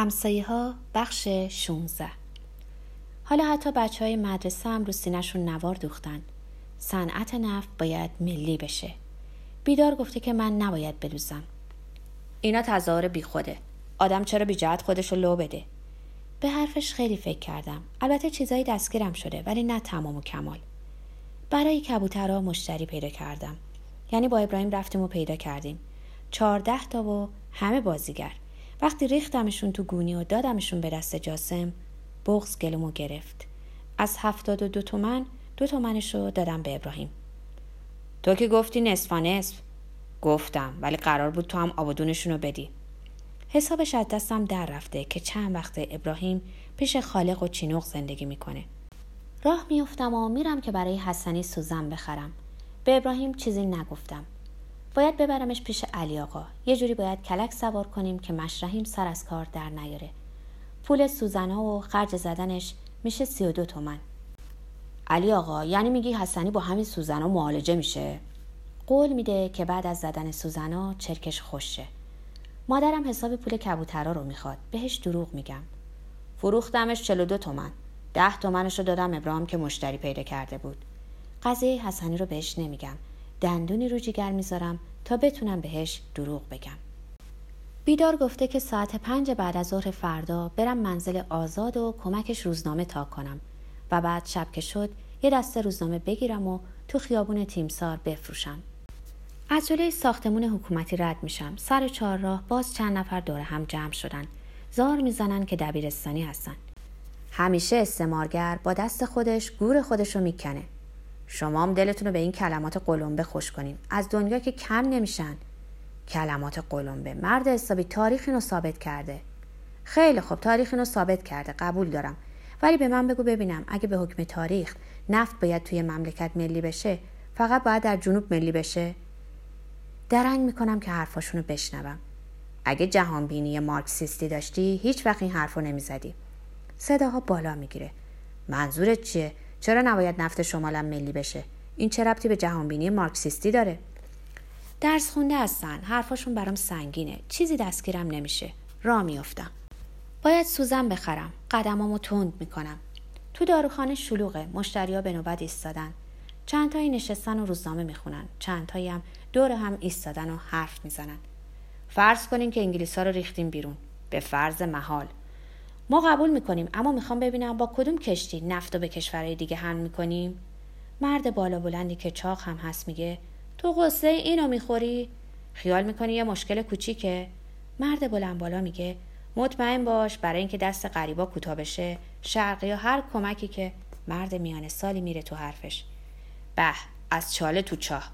همسایه ها بخش 16 حالا حتی بچه های مدرسه هم رو سینشون نوار دوختن. صنعت نفت باید ملی بشه. بیدار گفته که من نباید بدوزم اینا تظاهر بی خوده. آدم چرا بی جهت خودش رو لو بده؟ به حرفش خیلی فکر کردم. البته چیزایی دستگیرم شده ولی نه تمام و کمال. برای کبوترها مشتری پیدا کردم. یعنی با ابراهیم رفتیم و پیدا کردیم. چهارده تا و همه بازیگر. وقتی ریختمشون تو گونی و دادمشون به دست جاسم بغز گلمو گرفت. از هفتاد و دو تومن دو تومنشو دادم به ابراهیم. تو که گفتی نصف نصف. گفتم ولی قرار بود تو هم آبادونشون رو بدی. حسابش از دستم در رفته که چند وقت ابراهیم پیش خالق و چینوق زندگی می‌کنه. راه میافتم و میرم که برای حسنی سوزن بخرم. به ابراهیم چیزی نگفتم. باید ببرمش پیش علی آقا. یه جوری باید کلک سوار کنیم که مشرحیم سر از کار در نیاره. پول سوزنا و خرج زدنش میشه سی و دو تومن. علی آقا یعنی میگی حسنی با همین سوزنا معالجه میشه؟ قول میده که بعد از زدن سوزنا چرکش خوشه. مادرم حساب پول کبوترا رو می‌خواد. بهش دروغ میگم. فروختمش 42 تومن. ده تومنش رو دادم ابراهیم که مشتری پیدا کرده بود. قضیه حسنی رو بهش نمیگم. دندونی رو جیگر می‌ذارم تا بتونم بهش دروغ بگم. بیدار گفته که ساعت پنج بعد از ظهر فردا برم منزل آزاد و کمکش روزنامه تا کنم و بعد شب که شد یه دسته روزنامه بگیرم و تو خیابون تیمسار بفروشم. از جلوی ساختمون حکومتی رد میشم. سر چهار راه باز چند نفر دور هم جمع شدن. زار می‌زنن که دبیرستانی هستن. همیشه استمارگر با دست خودش گور خودش رو می‌کنه. شما هم دلتون رو به این کلمات قلمبه خوش کنیم از دنیا که کم نمیشن. کلمات قلمبه. مرد حسابی تاریخ اینو ثابت کرده. خیلی خوب تاریخ اینو ثابت کرده. قبول دارم. ولی به من بگو ببینم اگه به حکم تاریخ نفت باید توی مملکت ملی بشه فقط باید در جنوب ملی بشه؟ درنگ می‌کنم که حرفاشونو بشنوم. اگه جهانبینی مارکسیستی داشتی هیچ وقت این حرفو نمی‌زدی. صداها بالا می‌گیره. منظورت چیه؟ چرا نباید نفت شمالم ملی بشه؟ این چه ربطی به جهانبینی مارکسیستی داره؟ درس خونده هستن. حرفاشون برام سنگینه. چیزی دستگیرم نمیشه. را میافتم. باید سوزن بخرم. قدمامو تند می‌کنم. تو داروخانه شلوغه. مشتریا به نوبت ایستادن. چندتایی نشستن و روزنامه می‌خونن. چندتایی هم دور هم ایستادن و حرف می‌زنن. فرض کنیم که انگلیس رو ریختیم بیرون. به فرض محال. ما قبول می‌کنیم اما می‌خوام ببینم با کدوم کشتی نفت به کشورهای دیگه هم می‌کنیم؟ مرد بالا بلندی که چاق هم هست میگه تو قصه اینو می‌خوری؟ خیال می‌کنی یه مشکل کوچیکه؟ مرد بلند بالا میگه مطمئن باش برای اینکه دست غریبا کوتاه بشه شرقی یا هر کمکی که مرد میانه سالی میره تو حرفش. به از چاله تو چاه.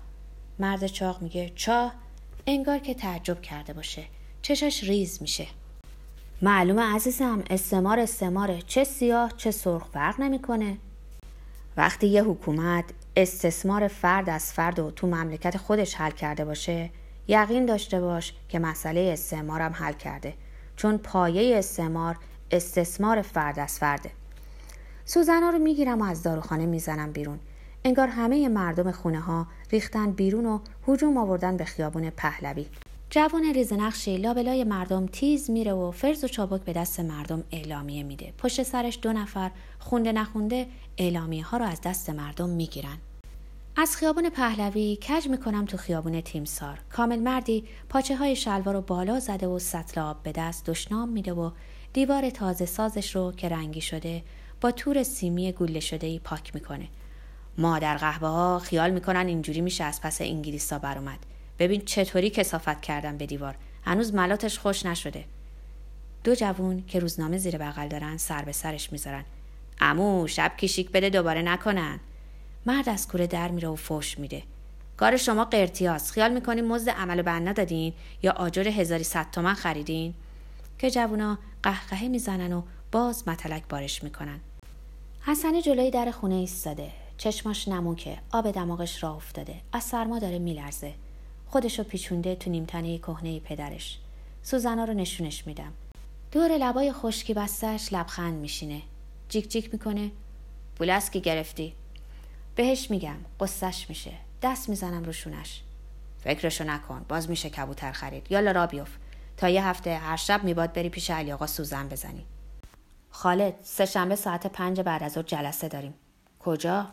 مرد چاق میگه چاه انگار که تعجب کرده باشه. چشش ریز میشه. معلومه عزیزم استمار استماره چه سیاه چه سرخ فرق نمی‌کنه. وقتی یه حکومت استثمار فرد از فرد و تو مملکت خودش حل کرده باشه یقین داشته باش که مسئله استعمارم حل کرده چون پایه استعمار استثمار فرد از فرده. سوزنا رو می‌گیرم و از داروخانه می‌زنم بیرون. انگار همه مردم خونه ها ریختن بیرون و هجوم آوردن به خیابون پهلوی. جوان ریزنقشی لابلای مردم تیز میره و فرز و چابک به دست مردم اعلامیه میده. پشت سرش دو نفر خونده نخونده اعلامیه ها رو از دست مردم می‌گیرن. از خیابون پهلوی کج می‌کنم تو خیابون تیمسار. کامل مردی پاچه های شلوار رو بالا زده و سطل آب به دست دشنام میده و دیوار تازه سازش رو که رنگی شده با تور سیمی گوله شده ای پاک می‌کنه. مادر قهوه ها خیال می‌کنن اینجوری میشه از پس انگلیسا بر اومد ببین چطوری کسافت کردن به دیوار. هنوز ملاتش خوش نشده. دو جوون که روزنامه زیر بغل دارن سر به سرش می‌ذارن. امو شب کیشیک بده دوباره نکنن. مرد از کوره در میره و فوش میده. کار شما قرتیاس خیال می‌کنین مزد عمل بنا دادین یا آجر هزاری صد تومن خریدین؟ که جوونا قهقهه می‌زنن و باز متلک بارش می‌کنن. حسنی جلوی در خونه ایستاده. چشماش نموکه آب دماغش را افتاده. از سرما داره میلرزه. خودشو پیچونده تو نیمتنه کهنه پدرش. سوزنا رو نشونش میدم. دور لبای خشکی بستش لبخند میشینه. جیک جیک می‌کنه. پولست که گرفتی. بهش میگم قصهش میشه. دست می‌زنم روشونش فکرشو نکن باز میشه کبوتر خرید. یالا را بیفت. تا یه هفته هر شب میباد بری پیش علی آقا سوزن بزنی. خالد سه شنبه ساعت پنج بعد از ظهر جلسه داریم. کجا؟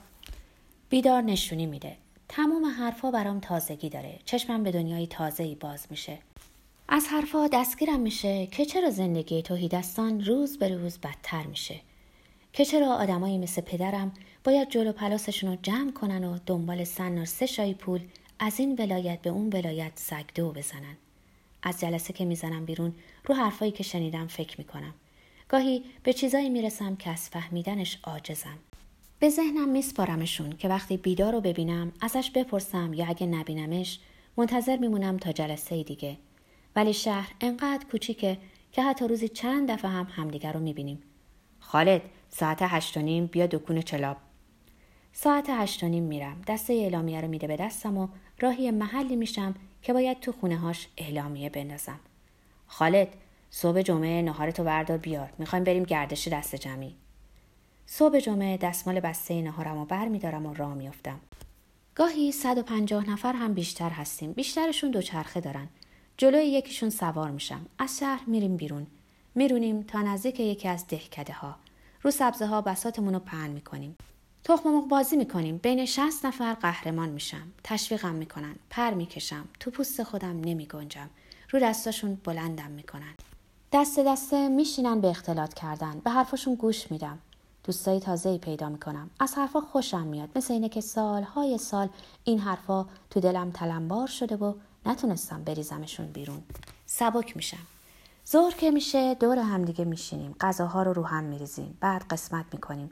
بیدار نشونی میده. تمام حرفا برام تازگی داره. چشمم به دنیای تازه ای باز میشه. از حرفا دستگیرم میشه که چرا زندگی توهیدستان روز به روز بدتر میشه. که چرا آدمایی مثل پدرم باید جلو پلاسشون رو جمع کنن و دنبال سن و سه شای پول از این ولایت به اون ولایت سگدو بزنن. از جلسه که می‌زنم بیرون رو حرفایی که شنیدم فکر می‌کنم. گاهی به چیزایی می‌رسم که از فهمیدنش عاجزم. به ذهنم میسپارمشون که وقتی بیدار رو ببینم ازش بپرسم یا اگه نبینمش منتظر میمونم تا جلسه دیگه. ولی شهر انقدر کوچیکه که حتی روزی چند دفعه هم همدیگر رو می‌بینیم. خالد ساعت هشت و نیم بیا دکون چلاب. ساعت هشت و نیم میرم. دسته اعلامیه رو میده به دستم و راهی محلی میشم که باید تو خونه هاش اعلامیه بندازم. خالد صبح جمعه نهارتو بردار بیار. می‌خوایم بریم گردش دست جمعی. صبح جمعه دستمال بسته نهارم و بر میدارم و راه میافتم. گاهی 150 نفر هم بیشتر هستیم. بیشترشون دوچرخه دارن. جلوی یکیشون سوار میشم. از شهر میریم بیرون. میرونیم تا نزدیک یکی از دهکده ها رو سبزه ها بساتمون رو پهن می‌کنیم. تخم مرغ بازی می‌کنیم. بین 60 نفر قهرمان میشم. تشویقم می‌کنن. پر می‌کشم. تو پوست خودم نمیگنجم. رو دستاشون بلندم می‌کنن. دست دسته میشینن به اختلاط کردن. به حرفاشون گوش میدم. دوستای تازه پیدا می‌کنم. از حرفا خوشم میاد. مثل اینه که سالهای سال این حرفا تو دلم تلمبار شده و نتونستم بریزمشون بیرون. سبک میشم. ظهر که میشه دور همدیگه میشینیم. غذاها رو رو هم میریزیم. بعد قسمت می‌کنیم.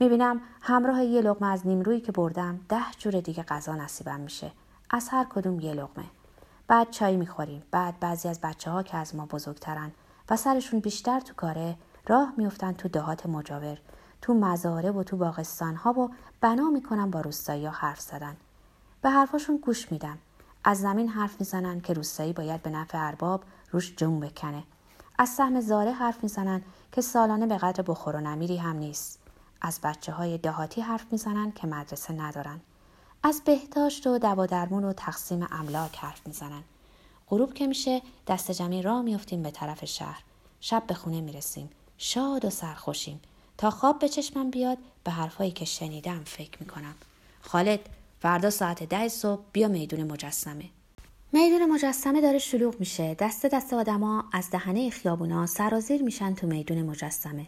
می‌بینم همراه یه لغمه از نیمرویی که بردم ده جور دیگه غذا نصیبم میشه. از هر کدوم یه لغمه بعد چای می‌خوریم. بعد بعضی از بچه ها که از ما بزرگترن و سرشون بیشتر تو کاره راه میفتن تو دهات مجاور. تو مزاره و تو باغستان ها و بنا می‌کنن با روستایی ها حرف زدن. به حرفاشون گوش میدم. از زمین حرف می‌زنن که روستایی باید به نفع ارباب روش جون بکنه. از سهم زاره حرف می‌زنن که سالانه به قدر بخور و نمیری هم نیست. از بچه های دهاتی حرف می‌زنن که مدرسه ندارن. از بهداشت و دوا درمون و تقسیم املاک حرف می‌زنن. غروب که میشه دست جمعی را میفتیم به طرف شهر. شب به خونه می‌رسیم. شاد و سرخوشیم. تا خواب به چشمم بیاد به حرفایی که شنیدم فکر می‌کنم. خالد فردا ساعت ده صبح بیا میدون مجسمه. میدون مجسمه داره شلوغ میشه. دست دست آدما از دهنه خیابونا سرازیر میشن تو میدون مجسمه.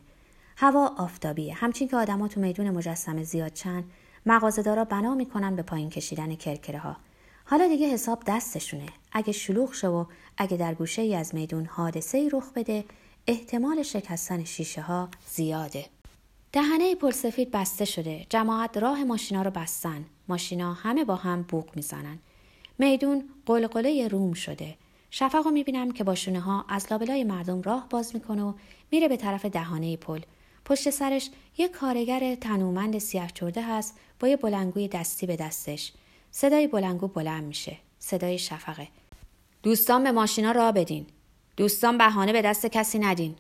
هوا آفتابیه. همچین که آدما تو میدون مجسمه زیاد چند مغازه‌دارا بنا می‌کنن به پایین کشیدن کرکره ها حالا دیگه حساب دستشونه. اگه شلوغ شه و اگه در گوشه ای از میدون حادثه ای رخ بده احتمال شکستن شیشه ها زیاده. دهنه پلسفید بسته شده. جماعت راه ماشینا رو بستن. ماشینا همه با هم بوق می‌زنن. میدون قلقله روم شده. شفق رو می‌بینم که با شونه ها از لابلای مردم راه باز می‌کنه و میره به طرف دهانه پل. پشت سرش یه کارگر تنومند سیاه چرده هست با یه بلنگوی دستی به دستش. صدای بلنگو بلند میشه. صدای شفقه. دوستان به ماشینا راه بدین. دوستان بهانه به دست کسی ندین.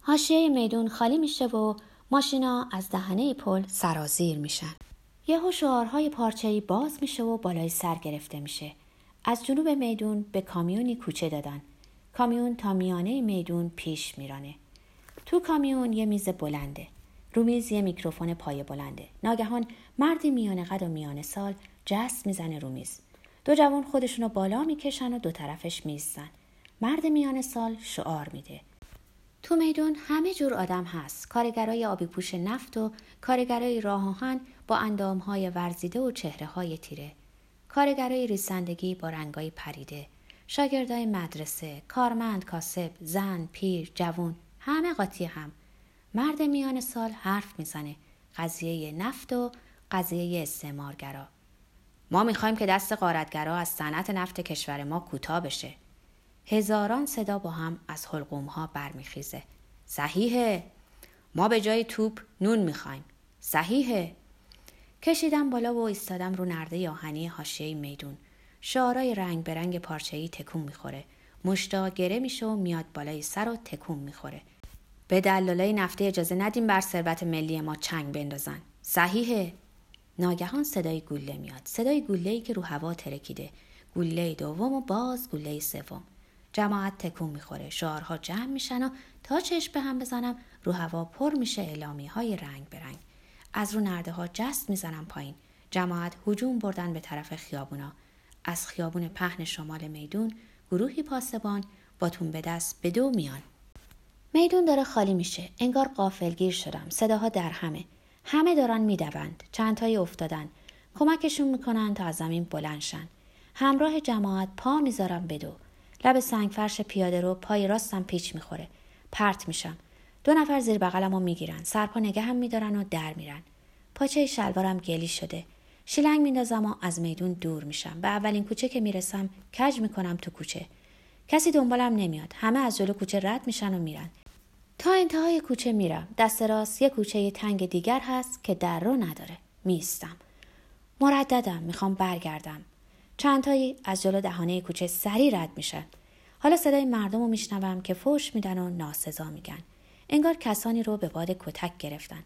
حاشیه میدون خالی میشه و ماشینا از دهنه پل سرازیر میشن. یهو شعارهای پارچه‌ای باز میشه و بالای سر گرفته میشه. از جنوب میدون به کامیونی کوچه دادن. کامیون تا میانه میدون پیش میرانه. تو کامیون یه میز بلنده. رو میز یه میکروفون پای بلنده. ناگهان مردی میانه قد و میانه سال جست می‌زنه رو میز. دو جوان خودشونو بالا می‌کشن و دو طرفش میزن. مرد میانه سال شعار میده. تو میدون همه جور آدم هست. کارگرای آبی پوش نفت و کارگرای راه آهن با اندامهای ورزیده و چهره های تیره. کارگرای ریسندگی با رنگای پریده. شاگردای مدرسه کارمند کاسب زن پیر جوون همه قاطی هم. مرد میان سال حرف می‌زنه. قضیه نفت و قضیه استعمارگرا. ما می‌خوایم که دست قارتگرا از صنعت نفت کشور ما کوتاه بشه. هزاران صدا با هم از حلقوم ها برمیخیزه. صحیحه. ما به جای توپ نون می‌خوایم. صحیحه. کشیدم بالا و ایستادم رو نرده آهنی حاشیه میدون. شعارای رنگ به رنگ پارچه‌ای تکون می‌خوره. مشتا گره میشه و میاد بالای سر و تکون می‌خوره. به دلالای نفته اجازه ندیم بر ثروت ملی ما چنگ بندازن. صحیحه. ناگهان صدای گوله میاد. صدای گوله که رو هوا ترکیده. گوله دوم و باز گوله سوم. جماعت تکون می‌خوره. شعارها جمع میشن و تا چشم به هم بزنم رو هوا پر میشه اعلامی های رنگ به رنگ. از رو نرده ها جست می‌زنم پایین. جماعت هجوم بردن به طرف خیابونا. از خیابون پهن شمال میدون گروهی پاسبان با تون به دست به دو میان. میدون داره خالی میشه. انگار قافلگیر شدم. صداها در همه. همه دارن می‌دوند. چندتایی افتادن. کمکشون می‌کنن تا از زمین بلند شن. همراه جماعت پا می‌ذارم به دو. لب سنگ فرش پیاده رو پای راستم پیچ می‌خوره. پرت میشم. دو نفر زیر بغلمو می‌گیرن. سرپا نگه هم میدارن و در میرن. پاچه شلوارم گلی شده. شیلنگ میندازم و از میدون دور میشم. به اولین کوچه که می‌رسم کج می‌کنم تو کوچه. کسی دنبالم نمیاد. همه از جلو کوچه رد میشن و میرن. تا انتهای کوچه میرم. دست راست یه کوچه تنگ دیگر هست که در رو نداره. میستم مرددم. می‌خوام برگردم. چندتایی از جلو دهانه کوچه سری رد میشن حالا صدای مردم رو میشنوم که فوش میدن و ناسزا میگن. انگار کسانی رو به باد کتک گرفتن.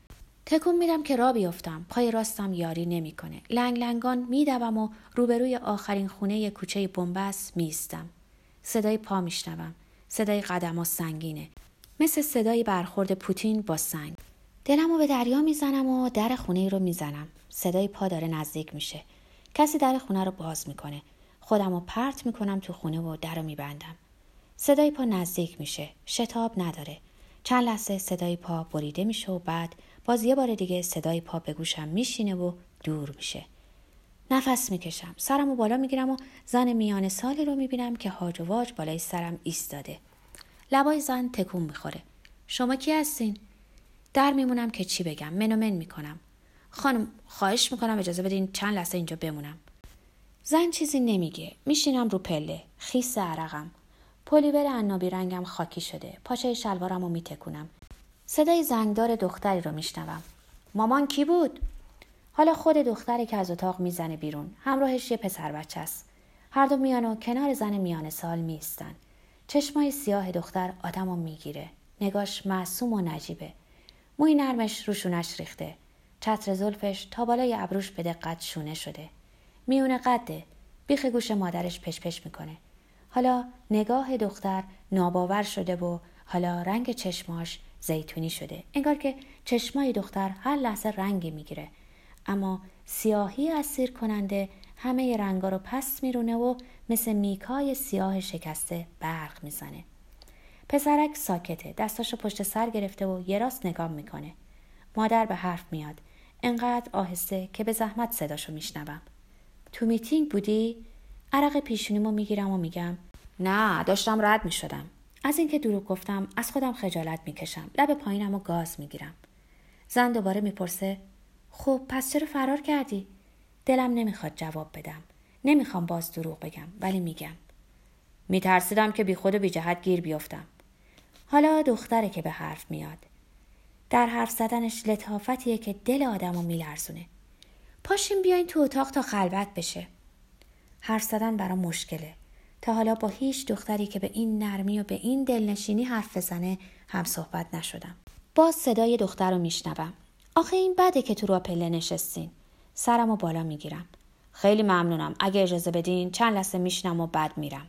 تکون میدم که را بیفتم. پای راستم یاری نمی‌کنه. لنگ لنگان میدوم و روبروی آخرین خونه کوچه بنبست میستم صدای پا میشنوم. صدای قدم سنگینه. مثل صدای برخورد پوتین با سنگ. دلم به دریا می‌زنم و در خونه رو می‌زنم. صدای پا داره نزدیک میشه. کسی در خونه رو باز می‌کنه. خودم رو پرت می‌کنم تو خونه و در رو میبندم. صدای پا نزدیک میشه. شتاب نداره. چند لحظه صدای پا بریده میشه و بعد باز یه بار دیگه صدای پا به گوشم میشینه و دور میشه. نفس می‌کشم. سرم و بالا می‌گیرم و زن میان سالی رو می‌بینم که هاج و واج بالای سرم ایستاده. لبای زن تکون می‌خوره. شما کی هستین؟ در میمونم که چی بگم. منو من می‌کنم. خانم خواهش می‌کنم اجازه بدین چند لحظه اینجا بمونم. زن چیزی نمیگه. میشینم رو پله. خیس عرقم. پلیور عنابی رنگم خاکی شده. پاچه شلوارم رو میتکونم. صدای زنگدار دختری رو میشنوم. مامان کی بود؟ حالا خود دختری که از اتاق می‌زنه بیرون. همراهش یه پسر بچه است. هر دو میان کنار زن میان سال میستن چشمای سیاه دختر آدمو می‌گیره. نگاش معصوم و نجیبه. موی نرمش روشونش ریخته. چتر زلفش تا بالای ابروش به دقت شونه شده. میونه قده. بیخ گوش مادرش پشپش می‌کنه. حالا نگاه دختر ناباور شده و حالا رنگ چشماش زیتونی شده. انگار که چشمای دختر هر لحظه رنگی می‌گیره. اما سیاهی اسیر کننده همه رنگا رو پس میرونه و مثل میکای سیاه شکسته برق می‌زنه. پسرک ساکته. دستاشو پشت سر گرفته و یه راست نگام می‌کنه. مادر به حرف میاد. انقدر آهسته که به زحمت صداشو میشنوم. تو میتینگ بودی؟ عرق پیشونیمو می‌گیرم و میگم نه داشتم رد می‌شدم. از اینکه دروغ گفتم از خودم خجالت می‌کشم. لب پایینم و گاز می‌گیرم. زن دوباره می‌پرسه خب پس چرا فرار کردی؟ دلم نمی‌خواد جواب بدم. نمی‌خوام باز دروغ بگم ولی میگم. میترسیدم که بی خود و بی جهت گیر بیفتم. حالا دختره که به حرف میاد. در حرف زدنش لطافتیه که دل آدمو میلرزونه. پاشیم بیاین تو اتاق تا خلوت بشه. حرف زدن برام مشکله. تا حالا با هیچ دختری که به این نرمی و به این دلنشینی حرف بزنه هم صحبت نشدم. باز صدای دختر رو میشنوم. آخه این بده که تو رو پله نشستین. سرم و بالا می‌گیرم. خیلی ممنونم. اگه اجازه بدین چند لحظه میشنم و بعد میرم.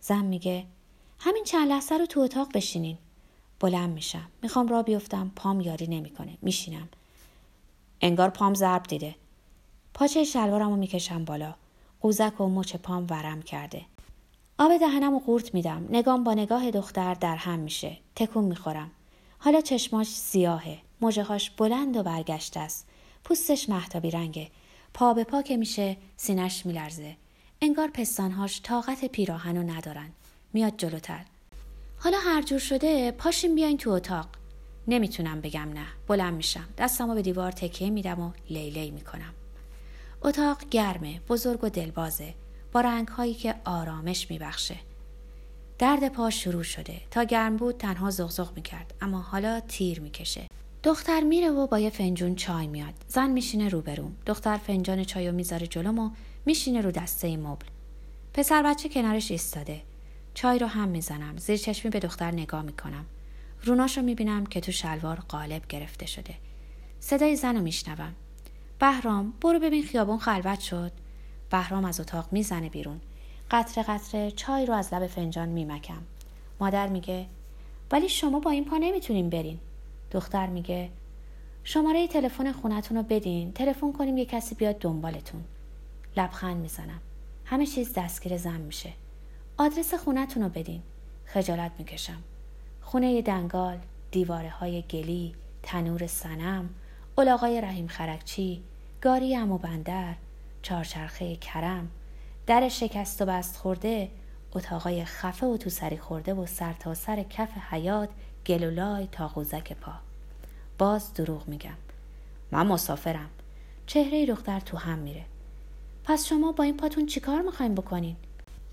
زن میگه همین چند لحظه رو تو اتاق بشینین. بلند میشم. می‌خوام را بیفتم. پام یاری نمی‌کنه. میشینم. انگار پام ضرب دیده. پاچه شلوارم رو می‌کشم بالا. قوزک و مچ پام ورم کرده. آب دهنم و قورت میدم. نگام با نگاه دختر در هم میشه. تکون می‌خورم. حالا چشماش سیاهه. موجهاش بلند و برگشته است. پوستش محتابی رنگه. پا به پا که میشه سینش میلرزه. انگار پستانهاش طاقت پیراهنو ندارن. میاد جلوتر. حالا هر جور شده پاشیم بیاین تو اتاق. نمی‌تونم بگم نه. بلند میشم. دستمو به دیوار تکیه میدم و لیلی می‌کنم. اتاق گرمه بزرگ و دلبازه. با رنگ هایی که آرامش میبخشه. درد پا شروع شده. تا گرم بود تنها زغزغ می‌کرد. اما حالا تیر می‌کشه. دختر میره و با یه فنجون چای میاد. زن میشینه روبروم دختر فنجان چایو می‌ذاره جلوم و میشینه رو دسته مبل. پسر بچه کنارش ایستاده. چای رو هم می‌زنم. زیر چشمی به دختر نگاه می‌کنم. روناشو می‌بینم که تو شلوار قالب گرفته شده. صدای زن رو میشنوم. بهرام برو ببین خیابون خلوت شد. بهرام از اتاق می‌زنه بیرون. قطره قطره چای رو از لب فنجان میمکم. مادر میگه ولی شما با این پا نمی‌تونین برین. دختر میگه شماره تلفن خونتون رو بدین. تلفن کنیم یه کسی بیاد دنبالتون. لبخند می‌زنم. همه چیز دستگیر زن میشه. آدرس خونتون رو بدین. خجالت می‌کشم. خونه دنگال دیواره های گلی تنور سنم الاغای رحیم خرکچی گاری و بندر چارچرخه کرم در شکست و بست خورده اتاقای خفه و تو سری خورده و سر تا سر کف حیات گلولای تا قوزک پا. باز دروغ میگم. من مسافرم. چهره دختر تو هم میره. پس شما با این پاتون چیکار می‌خوایم بکنین؟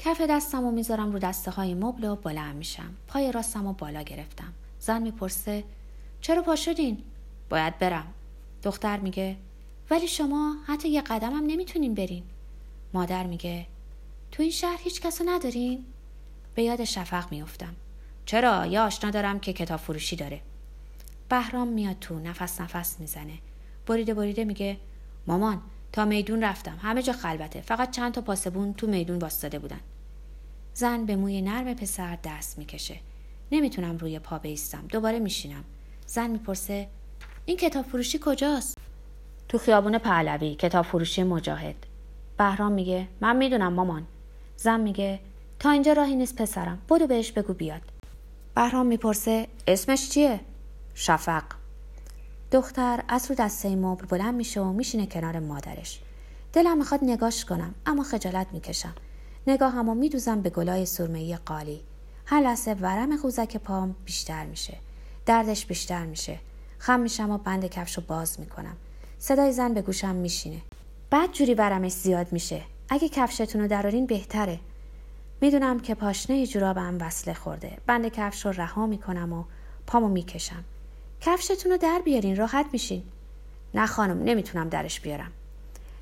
کف دستم و می‌ذارم رو دسته های مبل و بلند میشم. پای راستم و بالا گرفتم. زن می‌پرسه چرا پا شدین؟ باید برم. دختر میگه ولی شما حتی یه قدمم نمی‌تونین برین. مادر میگه تو این شهر هیچ کسو ندارین؟ به یاد شفق میافتم. چرا؟ یه آشنا دارم که کتاب فروشی داره. بهرام میاد تو نفس نفس می‌زنه. بریده بریده میگه مامان تا میدون رفتم. همه جا خلوته. فقط چند تا پاسبون تو میدون واستاده بودن. زن به موی نرم پسر دست می‌کشه. نمی‌تونم روی پا بیستم. دوباره میشینم. زن می‌پرسه این کتاب فروشی کجاست؟ تو خیابون پهلوی. کتاب فروشی مجاهد. بهرام میگه من می‌دونم مامان. زن میگه تا اینجا راهی نیست پسرم. بدو بهش بگو بیاد. بهرام می‌پرسه اسمش چیه? شفق. دختر از رو دسته مبل بلند میشه و میشینه کنار مادرش. دلم می‌خواد نگاش کنم اما خجالت می‌کشم. نگاهمو میدوزم به گلای سرمهی قالی. هر لحظه ورم خوزک پام بیشتر میشه. دردش بیشتر میشه. خم میشم و بند کفشو باز می‌کنم. صدای زن به گوشم میشینه. بعد جوری ورمش زیاد میشه. اگه کفشتون رو درارین بهتره. می‌دونم که پاشنه جورابم وصله خورده. بند کفش رو رها می‌کنم و پامو می‌کشم. کفشتون رو در بیارین راحت میشین. نه خانم نمی‌تونم درش بیارم.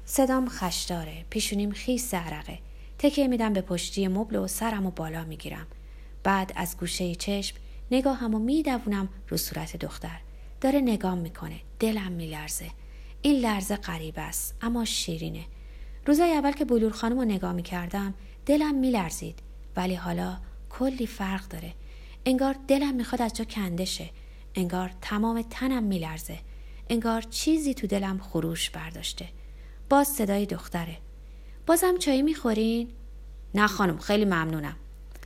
صدام خشداره. پیشونیم خیس عرقه. تکیه میدم به پشتی مبل و سرم و بالا می‌گیرم. بعد از گوشه چشم نگاهمو میدوونم رو صورت دختر. داره نگام می‌کنه دلم میلرزه. این لرزه غریب است اما شیرینه. روزای اول که بلور خانم رو نگاه می‌کردم دلم میلرزید. ولی حالا کلی فرق داره. انگار دلم می‌خواد از جا کنده شه. انگار تمام تنم میلرزه. انگار چیزی تو دلم خروش برداشته. باز صدای دختره. بازم چایی می‌خورین؟ نه خانم خیلی ممنونم.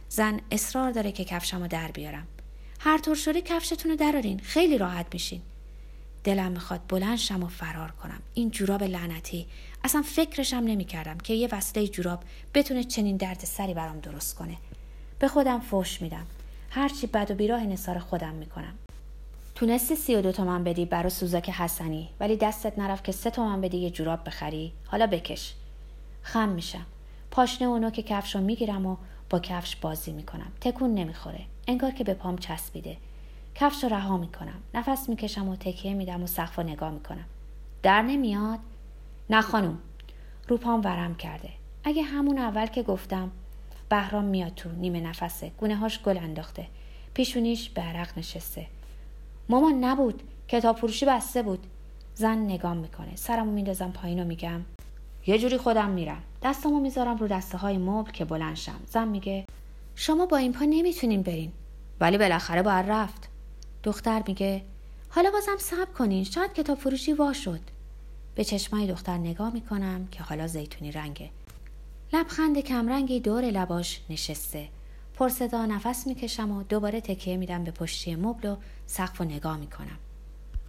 زن اصرار داره که کفشم رو در بیارم. هر طور شده کفشتون رو درارین خیلی راحت میشین. دلم می‌خواد بلند شم و فرار کنم. این جوراب لعنتی. اصلا فکرشم نمی‌کردم که یه وصله جوراب بتونه چنین درد سری برام درست کنه. به خودم فوش میدم. هرچی بد و بیراه نصار خودم می‌کنم. تونستی سی و دو تومن بدی برا سوزاک حسنی ولی دستت نرفت که سه تومن بدی یه جوراب بخری؟ حالا بکش. خم میشم. پاشنه اونو که کفش رو می‌گیرم و با کفش بازی می‌کنم. تکون نمی‌خوره. انگار که به پام چسبیده. کفش رو رها می‌کنم. نفس می‌کشم و تکیه میدم و سقف نگاه می‌کنم. در نمیاد. نه خانوم. رو پام ورم کرده. اگه همون اول که گفتم بهرام میاد تو نیمه نفسه. گونه هاش گل انداخته. پیشونیش به عرق نشسته. مامان نبود. کتاب فروشی بسته بود. زن نگام می‌کنه. سرمو میندازم پایین و میگم یه جوری خودم میرم. دستمو می‌ذارم رو دسته های مبل که بلند شم. زن میگه شما با این پا نمی‌تونین برین. ولی بالاخره باید رفت. دختر میگه حالا بازم صبر کنین. شاید کتاب فروشی وا شد. به چشمای دختر نگاه می‌کنم که حالا زیتونی رنگه. لبخند کمرنگی دور لباش نشسته. پرصدا نفس می‌کشم و دوباره تکیه میدم به پشتی مبل و سقف و نگاه می‌کنم.